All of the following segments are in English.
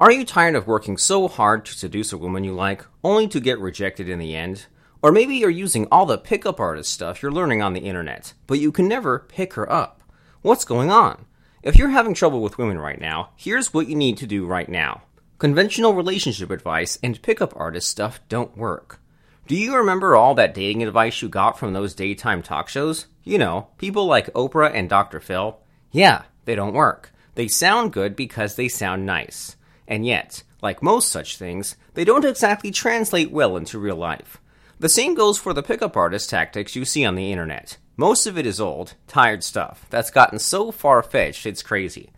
Are you tired of working so hard to seduce a woman you like, only to get rejected in the end? Or maybe you're using all the pickup artist stuff you're learning on the internet, but you can never pick her up. What's going on? If you're having trouble with women right now, here's what you need to do right now. Conventional relationship advice and pickup artist stuff don't work. Do you remember all that dating advice you got from those daytime talk shows? You know, people like Oprah and Dr. Phil? Yeah, they don't work. They sound good because they sound nice. And yet, like most such things, they don't exactly translate well into real life. The same goes for the pickup artist tactics you see on the internet. Most of it is old, tired stuff that's gotten so far fetched it's crazy.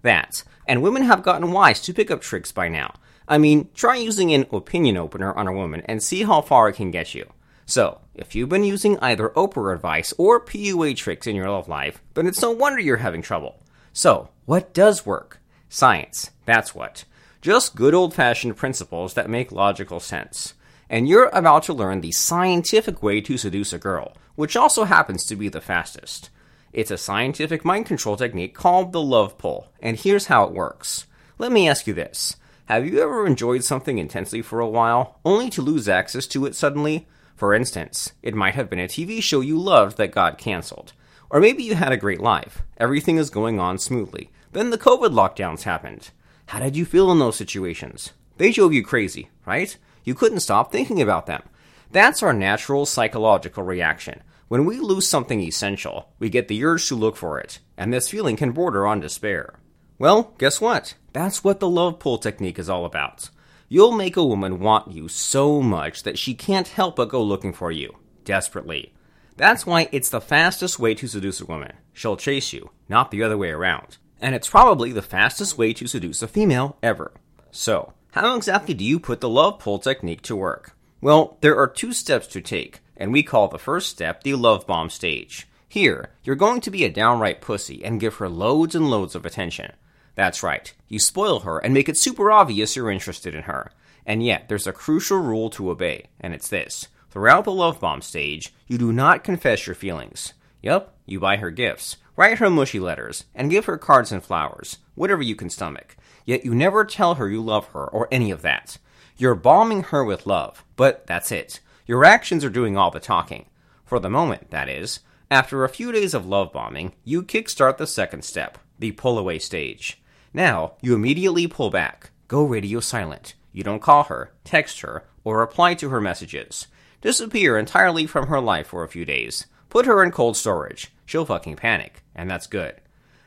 That, and women have gotten wise to pickup tricks by now. I mean, try using an opinion opener on a woman and see how far it can get you. So, if you've been using either Oprah advice or PUA tricks in your love life, then it's no wonder you're having trouble. So, what does work? Science, that's what. Just good old fashioned principles that make logical sense. And you're about to learn the scientific way to seduce a girl, which also happens to be the fastest. It's a scientific mind control technique called the love pull, and here's how it works. Let me ask you this Have you ever enjoyed something intensely for a while, only to lose access to it suddenly? For instance, it might have been a TV show you loved that got cancelled. Or maybe you had a great life, everything is going on smoothly. Then the COVID lockdowns happened. How did you feel in those situations? They drove you crazy, right? You couldn't stop thinking about them. That's our natural psychological reaction. When we lose something essential, we get the urge to look for it, and this feeling can border on despair. Well, guess what? That's what the love pull technique is all about. You'll make a woman want you so much that she can't help but go looking for you, desperately. That's why it's the fastest way to seduce a woman. She'll chase you, not the other way around and it's probably the fastest way to seduce a female ever. So, how exactly do you put the love pull technique to work? Well, there are two steps to take, and we call the first step the love bomb stage. Here, you're going to be a downright pussy and give her loads and loads of attention. That's right, you spoil her and make it super obvious you're interested in her. And yet, there's a crucial rule to obey, and it's this. Throughout the love bomb stage, you do not confess your feelings. Yup, you buy her gifts, Write her mushy letters, and give her cards and flowers, whatever you can stomach. Yet you never tell her you love her or any of that. You're bombing her with love, but that's it. Your actions are doing all the talking. For the moment, that is. After a few days of love bombing, you kickstart the second step, the pull away stage. Now, you immediately pull back. Go radio silent. You don't call her, text her, or reply to her messages. Disappear entirely from her life for a few days. Put her in cold storage. She'll fucking panic, and that's good.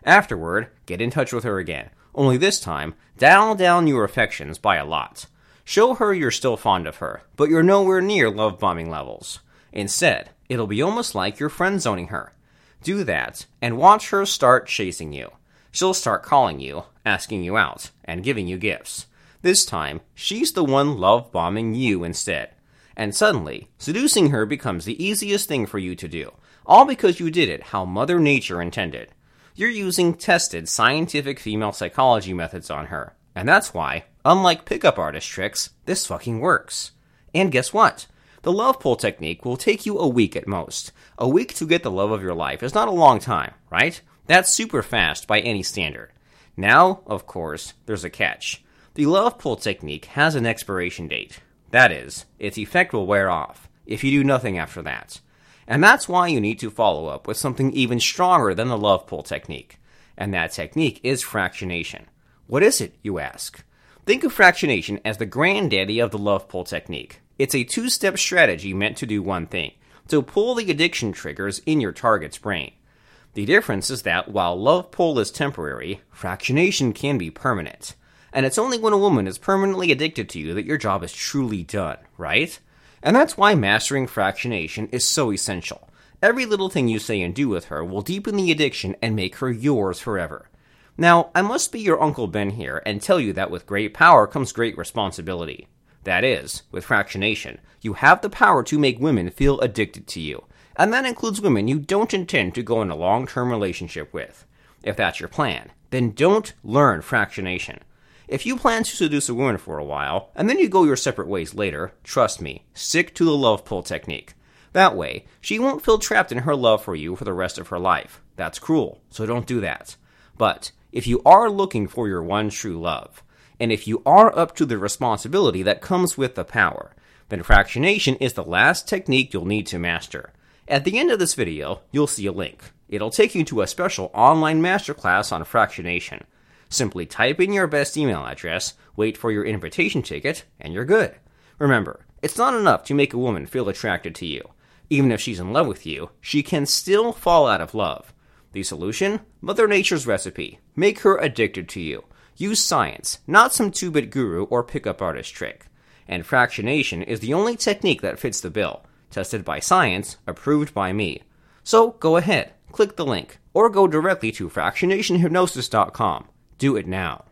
Afterward, get in touch with her again. Only this time, dial down your affections by a lot. Show her you're still fond of her, but you're nowhere near love bombing levels. Instead, it'll be almost like you're friend zoning her. Do that, and watch her start chasing you. She'll start calling you, asking you out, and giving you gifts. This time, she's the one love bombing you instead and suddenly, seducing her becomes the easiest thing for you to do, all because you did it how Mother Nature intended. You're using tested scientific female psychology methods on her, and that's why, unlike pickup artist tricks, this fucking works. And guess what? The love pull technique will take you a week at most. A week to get the love of your life is not a long time, right? That's super fast by any standard. Now, of course, there's a catch. The love pull technique has an expiration date. That is, its effect will wear off if you do nothing after that. And that's why you need to follow up with something even stronger than the love pull technique. And that technique is fractionation. What is it, you ask? Think of fractionation as the granddaddy of the love pull technique. It's a two step strategy meant to do one thing to pull the addiction triggers in your target's brain. The difference is that while love pull is temporary, fractionation can be permanent. And it's only when a woman is permanently addicted to you that your job is truly done, right? And that's why mastering fractionation is so essential. Every little thing you say and do with her will deepen the addiction and make her yours forever. Now, I must be your Uncle Ben here and tell you that with great power comes great responsibility. That is, with fractionation, you have the power to make women feel addicted to you, and that includes women you don't intend to go in a long term relationship with. If that's your plan, then don't learn fractionation. If you plan to seduce a woman for a while, and then you go your separate ways later, trust me, stick to the love pull technique. That way, she won't feel trapped in her love for you for the rest of her life. That's cruel, so don't do that. But, if you are looking for your one true love, And if you are up to the responsibility that comes with the power, then fractionation is the last technique you'll need to master. At the end of this video, you'll see a link. It'll take you to a special online masterclass on fractionation. Simply type in your best email address, wait for your invitation ticket, and you're good. Remember, it's not enough to make a woman feel attracted to you. Even if she's in love with you, she can still fall out of love. The solution? Mother Nature's recipe. Make her addicted to you. Use science, not some two bit guru or pickup artist trick. And fractionation is the only technique that fits the bill. Tested by science, approved by me. So go ahead, click the link, or go directly to fractionationhypnosis.com. Do it now.